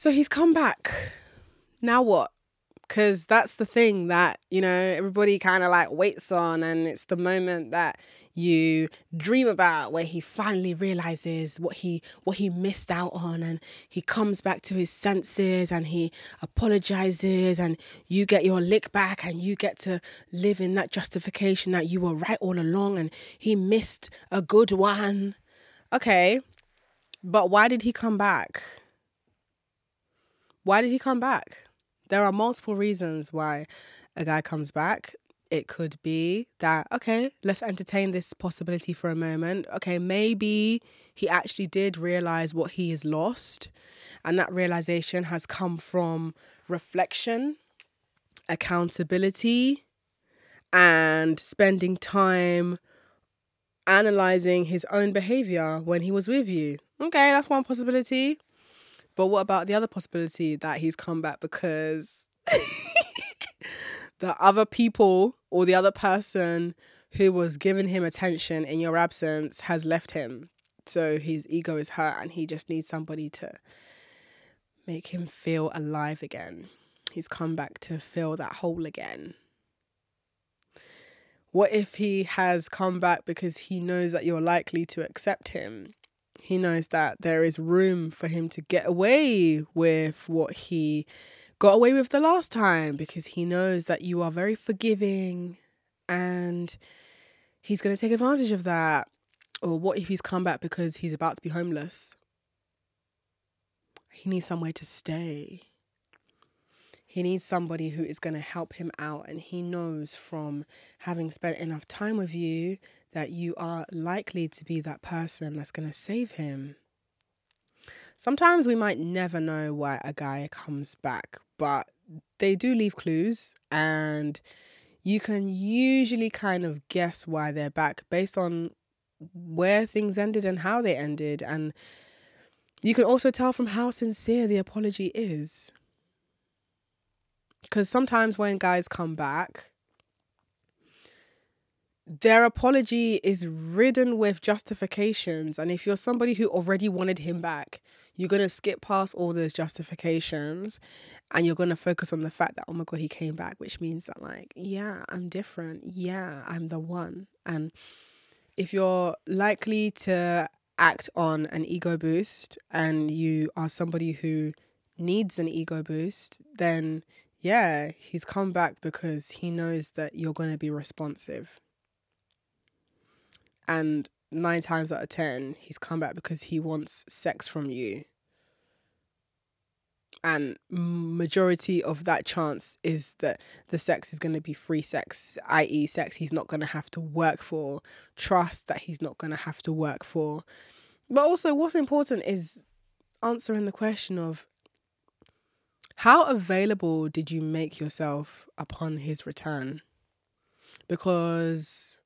So he's come back. Now what? Because that's the thing that, you know, everybody kind of like waits on. And it's the moment that you dream about where he finally realizes what he what he missed out on and he comes back to his senses and he apologizes and you get your lick back and you get to live in that justification that you were right all along and he missed a good one okay but why did he come back why did he come back there are multiple reasons why a guy comes back it could be that, okay, let's entertain this possibility for a moment. Okay, maybe he actually did realize what he has lost. And that realization has come from reflection, accountability, and spending time analyzing his own behavior when he was with you. Okay, that's one possibility. But what about the other possibility that he's come back because the other people or the other person who was giving him attention in your absence has left him. So his ego is hurt and he just needs somebody to make him feel alive again. He's come back to fill that hole again. What if he has come back because he knows that you're likely to accept him? He knows that there is room for him to get away with what he got away with the last time because he knows that you are very forgiving and he's going to take advantage of that. Or what if he's come back because he's about to be homeless? He needs somewhere to stay. He needs somebody who is going to help him out. And he knows from having spent enough time with you that you are likely to be that person that's going to save him. Sometimes we might never know why a guy comes back, but they do leave clues and you can usually kind of guess why they're back based on where things ended and how they ended and you can also tell from how sincere the apology is because sometimes when guys come back their apology is ridden with justifications. And if you're somebody who already wanted him back, you're going to skip past all those justifications and you're going to focus on the fact that, oh my God, he came back, which means that, like, yeah, I'm different. Yeah, I'm the one. And if you're likely to act on an ego boost and you are somebody who needs an ego boost, then yeah, he's come back because he knows that you're going to be responsive. And nine times out of ten, he's come back because he wants sex from you. And majority of that chance is that the sex is going to be free sex, i.e., sex he's not going to have to work for, trust that he's not going to have to work for. But also, what's important is answering the question of how available did you make yourself upon his return? Because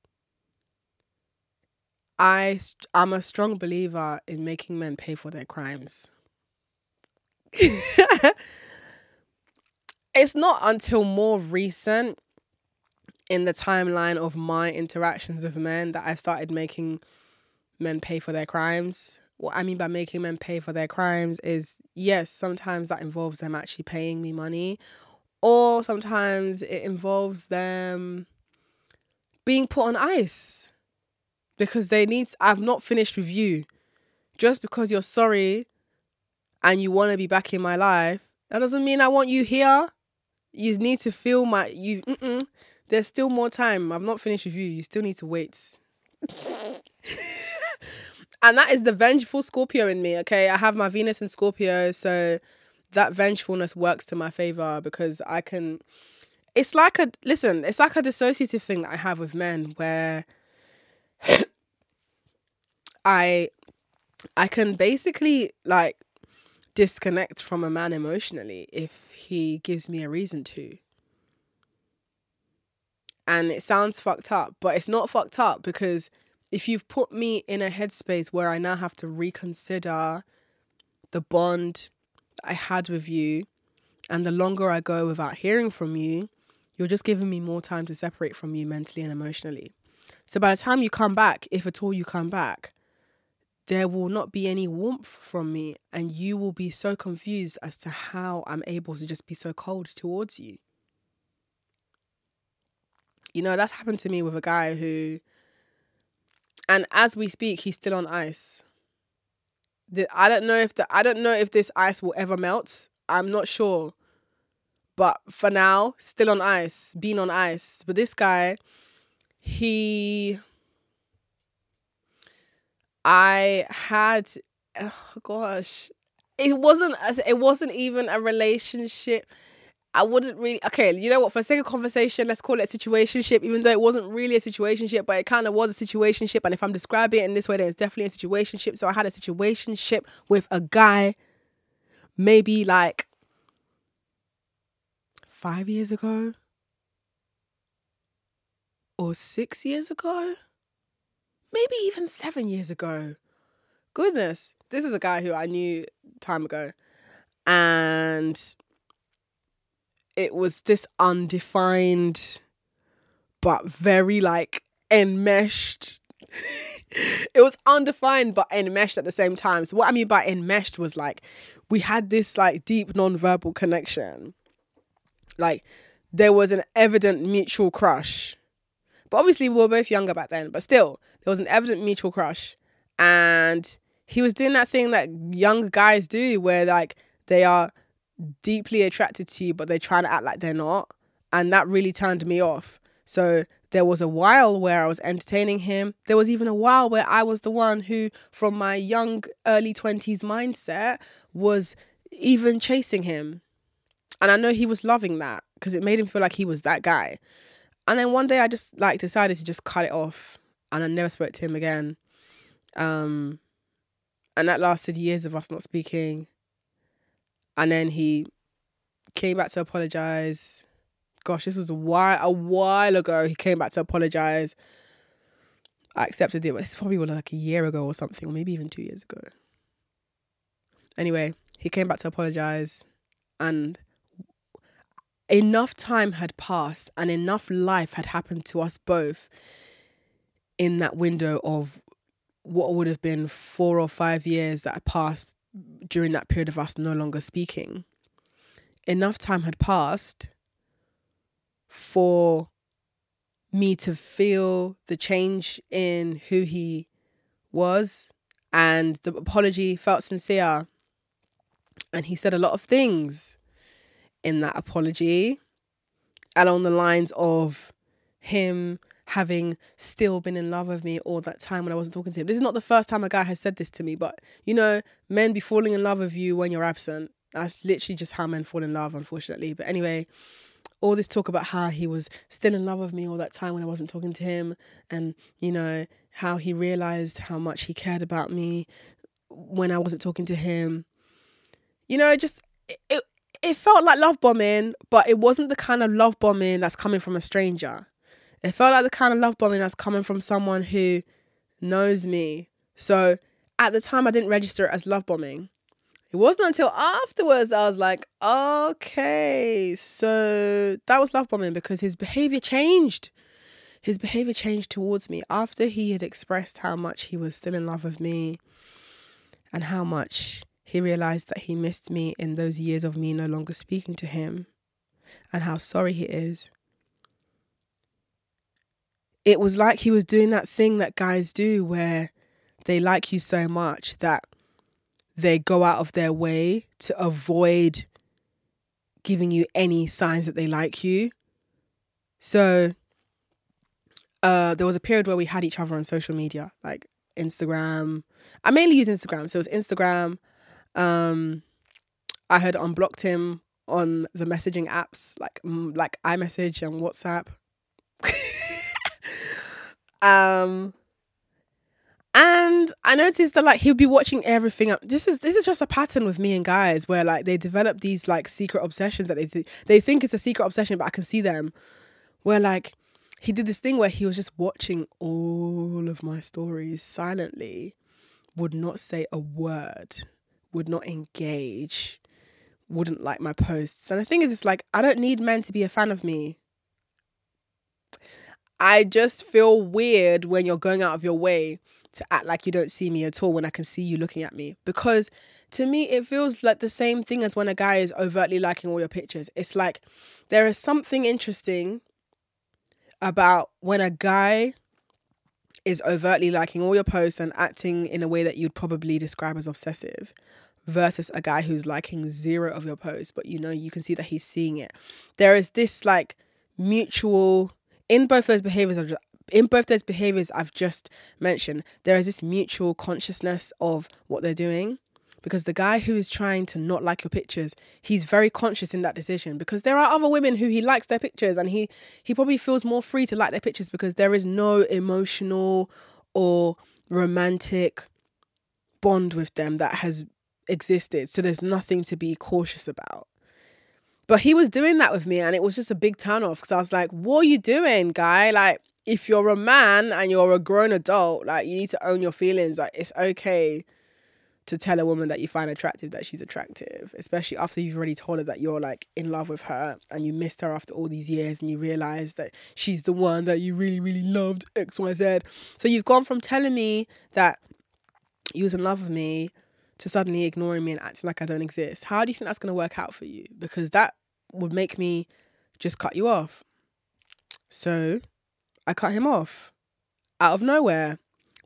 I I'm a strong believer in making men pay for their crimes. it's not until more recent in the timeline of my interactions with men that I started making men pay for their crimes. What I mean by making men pay for their crimes is yes, sometimes that involves them actually paying me money, or sometimes it involves them being put on ice because they need I've not finished with you. Just because you're sorry and you want to be back in my life, that doesn't mean I want you here. You need to feel my you mm-mm. there's still more time. I'm not finished with you. You still need to wait. and that is the vengeful Scorpio in me, okay? I have my Venus in Scorpio, so that vengefulness works to my favor because I can it's like a listen, it's like a dissociative thing that I have with men where I I can basically like disconnect from a man emotionally if he gives me a reason to. And it sounds fucked up, but it's not fucked up because if you've put me in a headspace where I now have to reconsider the bond I had with you, and the longer I go without hearing from you, you're just giving me more time to separate from you mentally and emotionally. So by the time you come back, if at all you come back, there will not be any warmth from me, and you will be so confused as to how I'm able to just be so cold towards you. You know, that's happened to me with a guy who, and as we speak, he's still on ice. I don't know if the I don't know if this ice will ever melt. I'm not sure. But for now, still on ice, being on ice. But this guy, he I had oh gosh. It wasn't it wasn't even a relationship. I wouldn't really okay, you know what, for the sake of conversation, let's call it a situationship, even though it wasn't really a situationship, but it kind of was a situationship. And if I'm describing it in this way, then it's definitely a situationship. So I had a situationship with a guy maybe like five years ago or six years ago, maybe even seven years ago. Goodness, this is a guy who I knew time ago. And it was this undefined but very like enmeshed it was undefined but enmeshed at the same time so what i mean by enmeshed was like we had this like deep non-verbal connection like there was an evident mutual crush but obviously we were both younger back then but still there was an evident mutual crush and he was doing that thing that young guys do where like they are deeply attracted to you, but they're trying to act like they're not. And that really turned me off. So there was a while where I was entertaining him. There was even a while where I was the one who, from my young, early 20s mindset, was even chasing him. And I know he was loving that because it made him feel like he was that guy. And then one day I just like decided to just cut it off and I never spoke to him again. Um, and that lasted years of us not speaking and then he came back to apologize. Gosh, this was a while a while ago. He came back to apologize. I accepted it. It's probably like a year ago or something, or maybe even two years ago. Anyway, he came back to apologize, and enough time had passed, and enough life had happened to us both in that window of what would have been four or five years that had passed during that period of us no longer speaking, enough time had passed for me to feel the change in who he was and the apology felt sincere. And he said a lot of things in that apology along the lines of him having still been in love with me all that time when I wasn't talking to him. This is not the first time a guy has said this to me, but you know, men be falling in love with you when you're absent. That's literally just how men fall in love, unfortunately. But anyway, all this talk about how he was still in love with me all that time when I wasn't talking to him, and you know, how he realized how much he cared about me when I wasn't talking to him. You know, just it, it felt like love bombing, but it wasn't the kind of love bombing that's coming from a stranger. It felt like the kind of love bombing that's coming from someone who knows me. So at the time, I didn't register it as love bombing. It wasn't until afterwards that I was like, okay, so that was love bombing because his behavior changed. His behavior changed towards me after he had expressed how much he was still in love with me and how much he realized that he missed me in those years of me no longer speaking to him and how sorry he is it was like he was doing that thing that guys do where they like you so much that they go out of their way to avoid giving you any signs that they like you. So uh, there was a period where we had each other on social media, like Instagram. I mainly use Instagram, so it was Instagram. Um, I had unblocked him on the messaging apps like like iMessage and WhatsApp. Um, and I noticed that like he'll be watching everything up. This is this is just a pattern with me and guys where like they develop these like secret obsessions that they th- they think it's a secret obsession, but I can see them. Where like he did this thing where he was just watching all of my stories silently, would not say a word, would not engage, wouldn't like my posts. And the thing is, it's like I don't need men to be a fan of me. I just feel weird when you're going out of your way to act like you don't see me at all when I can see you looking at me. Because to me, it feels like the same thing as when a guy is overtly liking all your pictures. It's like there is something interesting about when a guy is overtly liking all your posts and acting in a way that you'd probably describe as obsessive versus a guy who's liking zero of your posts, but you know, you can see that he's seeing it. There is this like mutual in both those behaviors in both those behaviors I've just mentioned, there is this mutual consciousness of what they're doing. Because the guy who is trying to not like your pictures, he's very conscious in that decision. Because there are other women who he likes their pictures and he he probably feels more free to like their pictures because there is no emotional or romantic bond with them that has existed. So there's nothing to be cautious about. But he was doing that with me and it was just a big turn off because I was like, what are you doing, guy? Like, if you're a man and you're a grown adult, like, you need to own your feelings. Like, it's okay to tell a woman that you find attractive that she's attractive, especially after you've already told her that you're like in love with her and you missed her after all these years and you realize that she's the one that you really, really loved, XYZ. So you've gone from telling me that you was in love with me to suddenly ignoring me and acting like I don't exist. How do you think that's to work out for you? Because that would make me just cut you off. So I cut him off out of nowhere.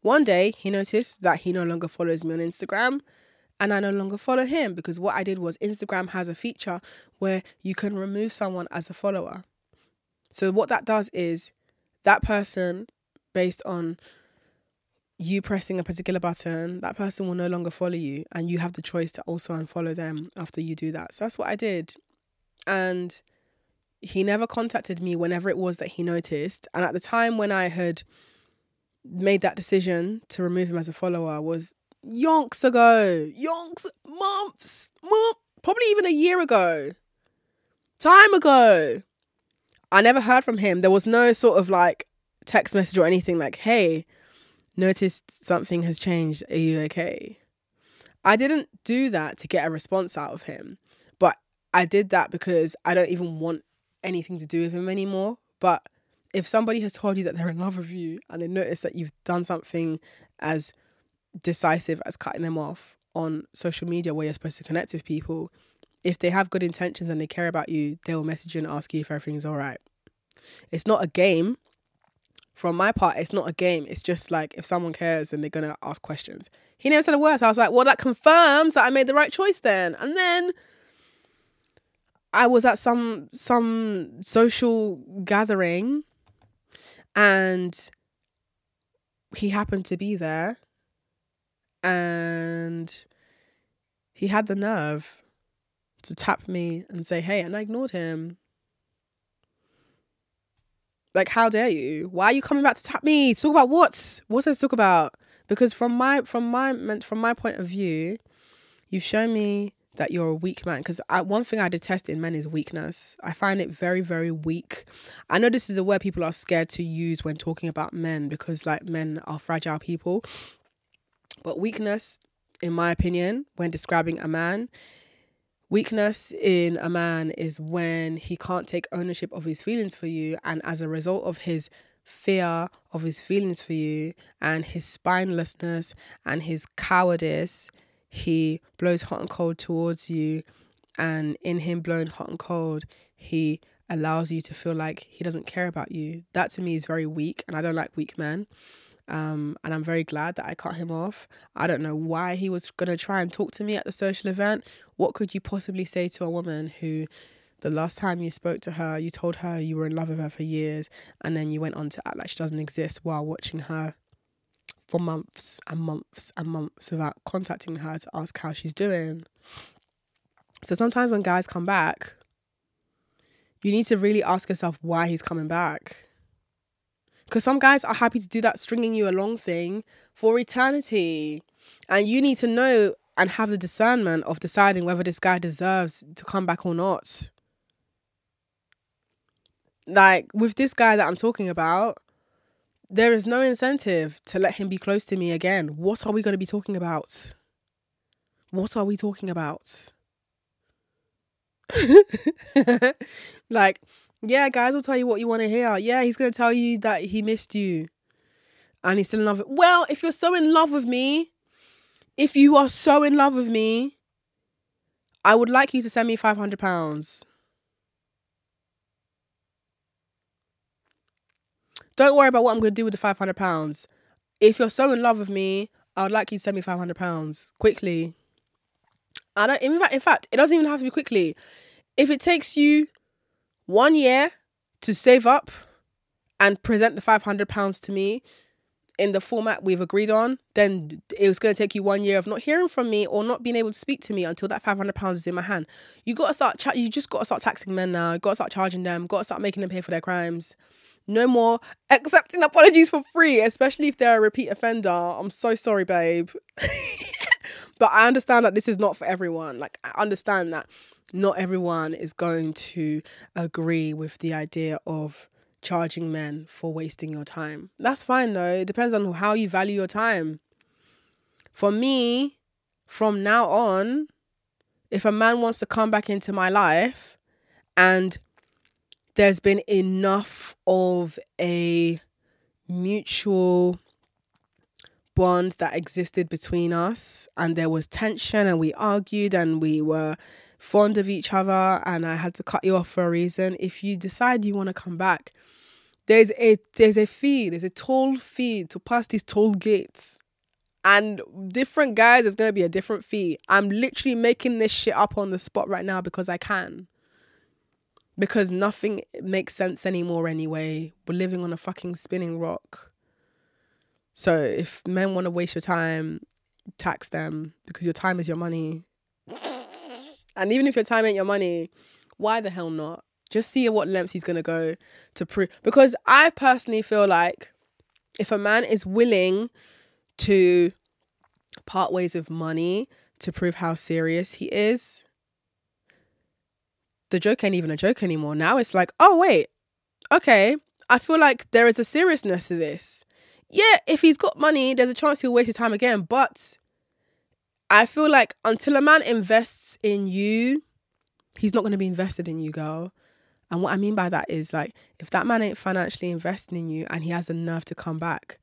One day he noticed that he no longer follows me on Instagram and I no longer follow him because what I did was Instagram has a feature where you can remove someone as a follower. So what that does is that person based on you pressing a particular button, that person will no longer follow you, and you have the choice to also unfollow them after you do that. So that's what I did. And he never contacted me whenever it was that he noticed. And at the time when I had made that decision to remove him as a follower was yonks ago. Yonks, months, month, probably even a year ago. Time ago. I never heard from him. There was no sort of like text message or anything like, hey, noticed something has changed. Are you okay? I didn't do that to get a response out of him, I did that because I don't even want anything to do with him anymore. But if somebody has told you that they're in love with you and they notice that you've done something as decisive as cutting them off on social media where you're supposed to connect with people, if they have good intentions and they care about you, they will message you and ask you if everything's all right. It's not a game from my part, it's not a game. It's just like if someone cares, then they're gonna ask questions. He never said a word. So I was like, well, that confirms that I made the right choice then. And then I was at some some social gathering and he happened to be there and he had the nerve to tap me and say, Hey, and I ignored him. Like, how dare you? Why are you coming back to tap me? Talk about what? What's to talk about? Because from my from my from my point of view, you've shown me that you're a weak man. Because one thing I detest in men is weakness. I find it very very weak. I know this is a word people are scared to use when talking about men because like men are fragile people. But weakness, in my opinion, when describing a man, Weakness in a man is when he can't take ownership of his feelings for you, and as a result of his fear of his feelings for you and his spinelessness and his cowardice, he blows hot and cold towards you. And in him blowing hot and cold, he allows you to feel like he doesn't care about you. That to me is very weak, and I don't like weak men. Um, and I'm very glad that I cut him off. I don't know why he was going to try and talk to me at the social event. What could you possibly say to a woman who the last time you spoke to her, you told her you were in love with her for years, and then you went on to act like she doesn't exist while watching her for months and months and months without contacting her to ask how she's doing? So sometimes when guys come back, you need to really ask yourself why he's coming back because some guys are happy to do that stringing you along thing for eternity. And you need to know and have the discernment of deciding whether this guy deserves to come back or not. Like with this guy that I'm talking about, there is no incentive to let him be close to me again. What are we going to be talking about? What are we talking about? like, yeah, guys will tell you what you want to hear. Yeah, he's going to tell you that he missed you. and he's still in love with well, if you're so in love with me, if you are so in love with me, I would like you to send me five hundred pounds. Don't worry about what I'm gonna do with the five hundred pounds. If you're so in love with me, I would like you to send me five hundred pounds quickly. I don't. In fact, in fact, it doesn't even have to be quickly. If it takes you one year to save up and present the five hundred pounds to me in the format we've agreed on, then it was going to take you one year of not hearing from me or not being able to speak to me until that five hundred pounds is in my hand. You got to start. Cha- you just got to start taxing men now. You got to start charging them. Got to start making them pay for their crimes. No more accepting apologies for free, especially if they're a repeat offender. I'm so sorry, babe. but I understand that this is not for everyone. Like, I understand that not everyone is going to agree with the idea of charging men for wasting your time. That's fine though. It depends on how you value your time. For me, from now on, if a man wants to come back into my life and there's been enough of a mutual bond that existed between us and there was tension and we argued and we were fond of each other and I had to cut you off for a reason. If you decide you want to come back there's a there's a fee there's a toll fee to pass these toll gates. And different guys there's going to be a different fee. I'm literally making this shit up on the spot right now because I can because nothing makes sense anymore anyway. We're living on a fucking spinning rock. So if men want to waste your time, tax them because your time is your money. And even if your time ain't your money, why the hell not? Just see what lengths he's gonna go to prove. Because I personally feel like if a man is willing to part ways with money to prove how serious he is, the joke ain't even a joke anymore. Now it's like, oh wait, okay. I feel like there is a seriousness to this. Yeah, if he's got money, there's a chance he'll waste his time again. But I feel like until a man invests in you, he's not going to be invested in you, girl. And what I mean by that is like, if that man ain't financially investing in you and he has the nerve to come back,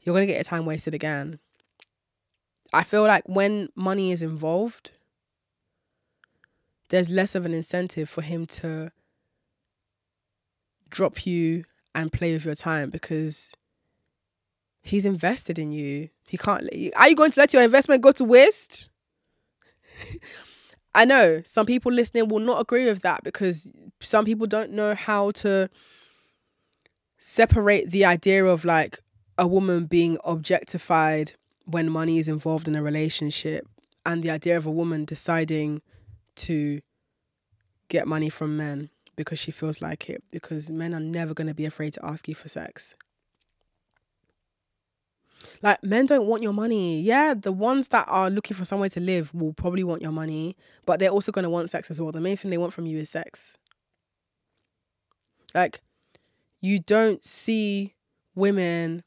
you're going to get your time wasted again. I feel like when money is involved, there's less of an incentive for him to drop you and play with your time because he's invested in you. He can't. Are you going to let your investment go to waste? I know some people listening will not agree with that because some people don't know how to separate the idea of like a woman being objectified when money is involved in a relationship and the idea of a woman deciding to get money from men because she feels like it because men are never going to be afraid to ask you for sex. Like men don't want your money. Yeah, the ones that are looking for somewhere to live will probably want your money, but they're also going to want sex as well. The main thing they want from you is sex. Like you don't see women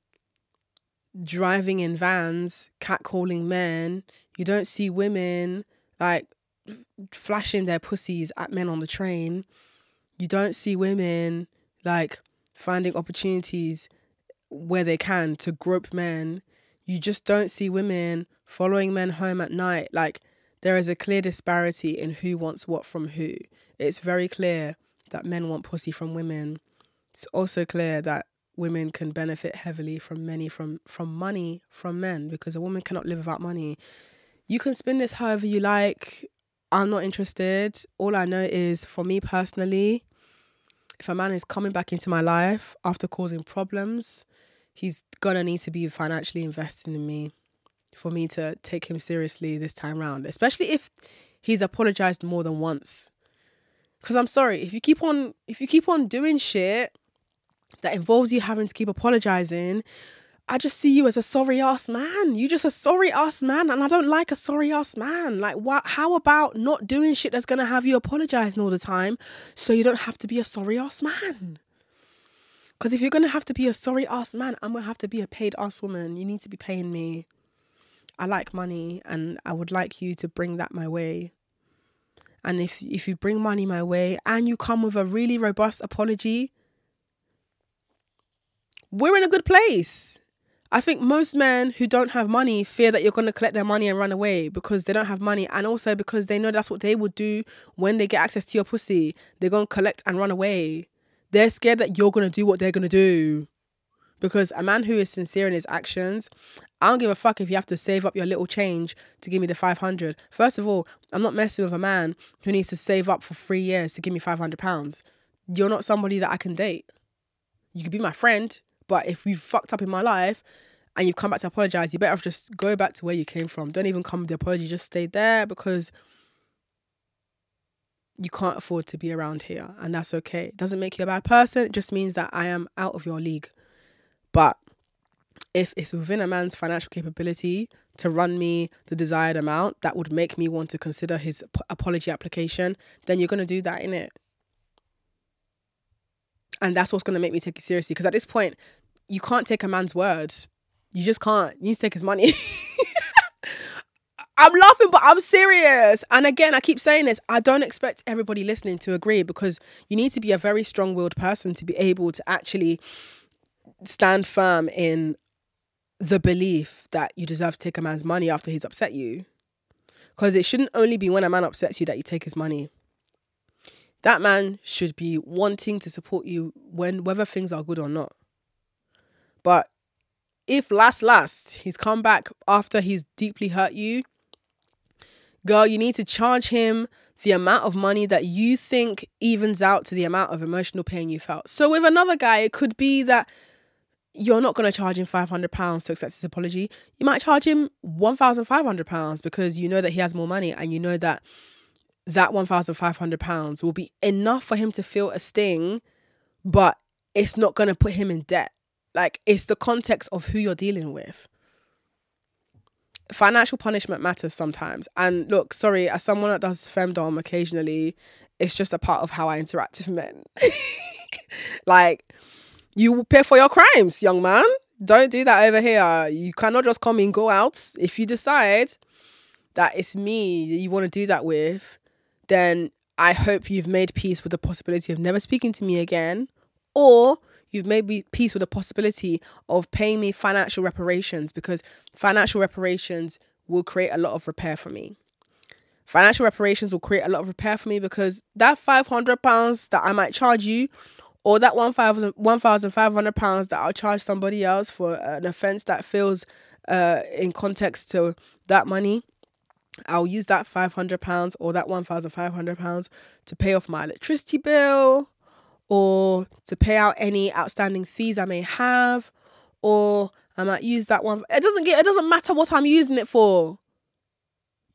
driving in vans, catcalling men. You don't see women like flashing their pussies at men on the train. You don't see women like finding opportunities where they can to grope men. You just don't see women following men home at night. Like there is a clear disparity in who wants what from who. It's very clear that men want pussy from women. It's also clear that women can benefit heavily from many from from money from men because a woman cannot live without money. You can spin this however you like. I'm not interested. All I know is for me personally, if a man is coming back into my life after causing problems, he's gonna need to be financially invested in me for me to take him seriously this time round, especially if he's apologized more than once. Cause I'm sorry, if you keep on if you keep on doing shit that involves you having to keep apologizing, I just see you as a sorry ass man. You just a sorry ass man, and I don't like a sorry ass man. Like, what? How about not doing shit that's gonna have you apologizing all the time, so you don't have to be a sorry ass man? Because if you're gonna have to be a sorry ass man, I'm gonna have to be a paid ass woman. You need to be paying me. I like money, and I would like you to bring that my way. And if if you bring money my way and you come with a really robust apology, we're in a good place. I think most men who don't have money fear that you're going to collect their money and run away because they don't have money. And also because they know that's what they would do when they get access to your pussy. They're going to collect and run away. They're scared that you're going to do what they're going to do. Because a man who is sincere in his actions, I don't give a fuck if you have to save up your little change to give me the 500. First of all, I'm not messing with a man who needs to save up for three years to give me 500 pounds. You're not somebody that I can date. You could be my friend, but if you've fucked up in my life and you've come back to apologize, you better just go back to where you came from. Don't even come with the apology, just stay there because you can't afford to be around here. And that's okay. It doesn't make you a bad person, it just means that I am out of your league. But if it's within a man's financial capability to run me the desired amount that would make me want to consider his apology application, then you're going to do that in it. And that's what's going to make me take you seriously. Because at this point, you can't take a man's word. You just can't. You need to take his money. I'm laughing, but I'm serious. And again, I keep saying this. I don't expect everybody listening to agree because you need to be a very strong willed person to be able to actually stand firm in the belief that you deserve to take a man's money after he's upset you. Because it shouldn't only be when a man upsets you that you take his money that man should be wanting to support you when whether things are good or not. But if last last he's come back after he's deeply hurt you, girl, you need to charge him the amount of money that you think evens out to the amount of emotional pain you felt. So with another guy, it could be that you're not going to charge him £500 to accept his apology. You might charge him £1,500 because you know that he has more money and you know that that £1,500 will be enough for him to feel a sting, but it's not going to put him in debt. Like, it's the context of who you're dealing with. Financial punishment matters sometimes. And look, sorry, as someone that does femdom occasionally, it's just a part of how I interact with men. like, you pay for your crimes, young man. Don't do that over here. You cannot just come and go out. If you decide that it's me that you want to do that with, then I hope you've made peace with the possibility of never speaking to me again, or you've made peace with the possibility of paying me financial reparations because financial reparations will create a lot of repair for me. Financial reparations will create a lot of repair for me because that five hundred pounds that I might charge you, or that one thousand one thousand five hundred pounds that I'll charge somebody else for an offense that feels uh, in context to that money, I'll use that £500 or that £1,500 to pay off my electricity bill or to pay out any outstanding fees I may have or I might use that one. It doesn't get it doesn't matter what I'm using it for.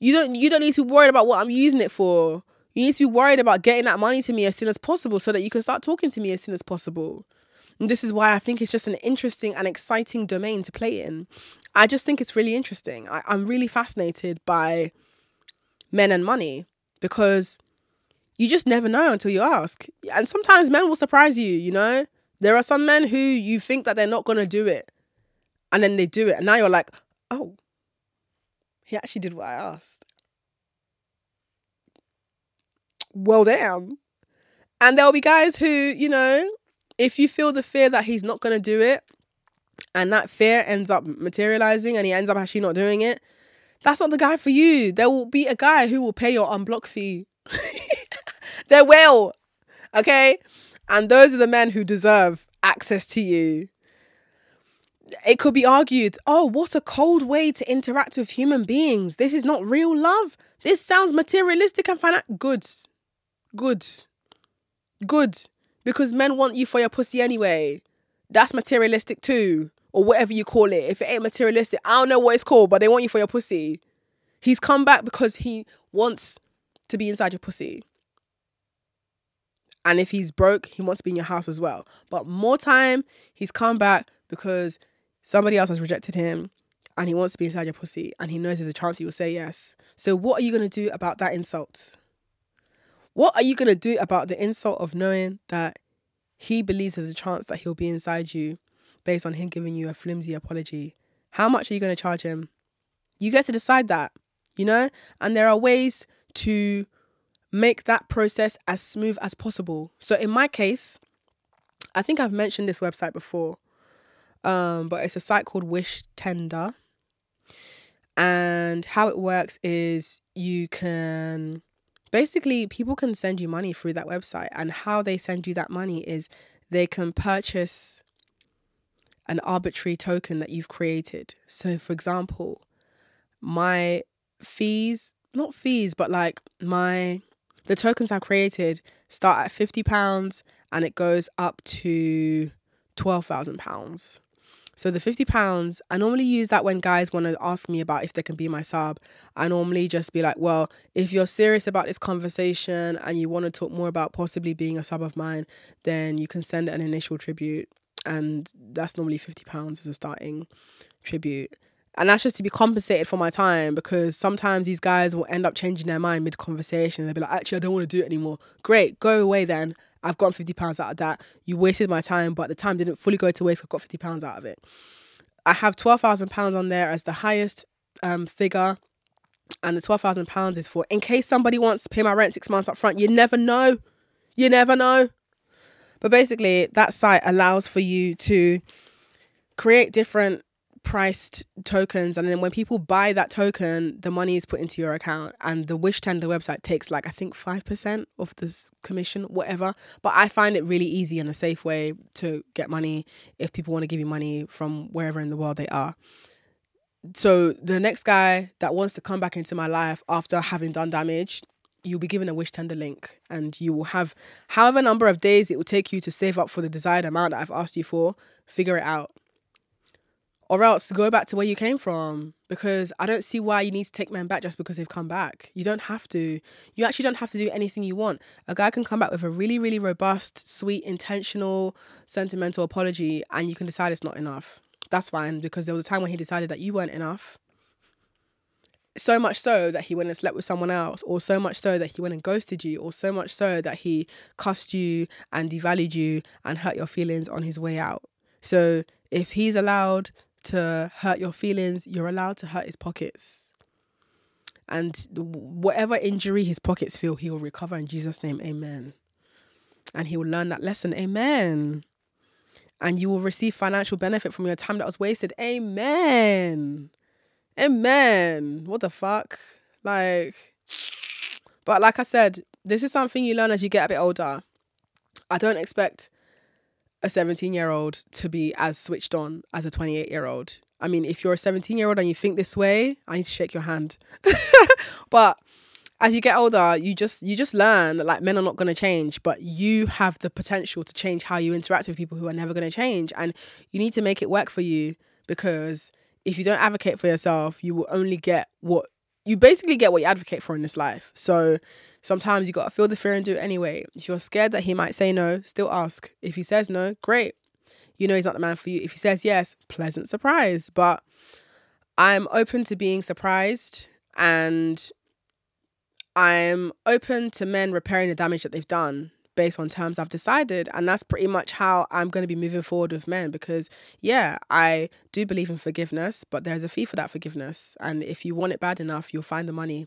You don't you don't need to be worried about what I'm using it for. You need to be worried about getting that money to me as soon as possible so that you can start talking to me as soon as possible. And this is why I think it's just an interesting and exciting domain to play in. I just think it's really interesting. I, I'm really fascinated by men and money because you just never know until you ask. And sometimes men will surprise you, you know? There are some men who you think that they're not going to do it and then they do it. And now you're like, oh, he actually did what I asked. Well, damn. And there'll be guys who, you know, if you feel the fear that he's not going to do it and that fear ends up materializing and he ends up actually not doing it, that's not the guy for you. There will be a guy who will pay your unblock fee. there will. Okay? And those are the men who deserve access to you. It could be argued, oh, what a cold way to interact with human beings. This is not real love. This sounds materialistic and financial. Good. Good. Good because men want you for your pussy anyway. That's materialistic too, or whatever you call it. If it ain't materialistic, I don't know what it's called, but they want you for your pussy. He's come back because he wants to be inside your pussy. And if he's broke, he wants to be in your house as well. But more time, he's come back because somebody else has rejected him and he wants to be inside your pussy and he knows there's a chance he will say yes. So, what are you going to do about that insult? What are you going to do about the insult of knowing that he believes there's a chance that he'll be inside you based on him giving you a flimsy apology? How much are you going to charge him? You get to decide that, you know? And there are ways to make that process as smooth as possible. So in my case, I think I've mentioned this website before. Um, but it's a site called Wish Tender. And how it works is you can basically people can send you money through that website and how they send you that money is they can purchase an arbitrary token that you've created. So for example, my fees, not fees, but like my the tokens I've created start at fifty pounds and it goes up to twelve thousand pounds. So the fifty pounds, I normally use that when guys want to ask me about if they can be my sub. I normally just be like, well, if you're serious about this conversation and you want to talk more about possibly being a sub of mine, then you can send an initial tribute, and that's normally fifty pounds as a starting tribute. And that's just to be compensated for my time because sometimes these guys will end up changing their mind mid conversation. They'll be like, actually, I don't want to do it anymore. Great, go away then. I've gotten fifty pounds out of that. You wasted my time, but the time didn't fully go to waste. I got fifty pounds out of it. I have twelve thousand pounds on there as the highest um, figure, and the twelve thousand pounds is for in case somebody wants to pay my rent six months up front. You never know. You never know. But basically, that site allows for you to create different priced tokens and then when people buy that token the money is put into your account and the WishTender website takes like i think 5% of this commission whatever. But i find it really easy and a safe way to get money if people want to give you money from wherever in the world they are. So the next guy that wants to come back into my life after having done damage you'll be given a WishTender link and you will have however number of days it will take you to save up for the desired amount that i've asked you for figure it out or else go back to where you came from because I don't see why you need to take men back just because they've come back. You don't have to. You actually don't have to do anything you want. A guy can come back with a really, really robust, sweet, intentional, sentimental apology, and you can decide it's not enough. That's fine because there was a time when he decided that you weren't enough. So much so that he went and slept with someone else, or so much so that he went and ghosted you, or so much so that he cussed you and devalued you and hurt your feelings on his way out. So if he's allowed to hurt your feelings, you're allowed to hurt his pockets. And whatever injury his pockets feel, he will recover in Jesus' name. Amen. And he will learn that lesson. Amen. And you will receive financial benefit from your time that was wasted. Amen. Amen. What the fuck? Like, but like I said, this is something you learn as you get a bit older. I don't expect a 17 year old to be as switched on as a 28 year old. I mean, if you're a 17 year old and you think this way, I need to shake your hand. but as you get older, you just you just learn that like men are not going to change, but you have the potential to change how you interact with people who are never going to change, and you need to make it work for you because if you don't advocate for yourself, you will only get what you basically get what you advocate for in this life. So sometimes you got to feel the fear and do it anyway. If you're scared that he might say no, still ask. If he says no, great. You know he's not the man for you. If he says yes, pleasant surprise. But I'm open to being surprised and I'm open to men repairing the damage that they've done based on terms I've decided. And that's pretty much how I'm going to be moving forward with men because, yeah, I do believe in forgiveness, but there's a fee for that forgiveness. And if you want it bad enough, you'll find the money.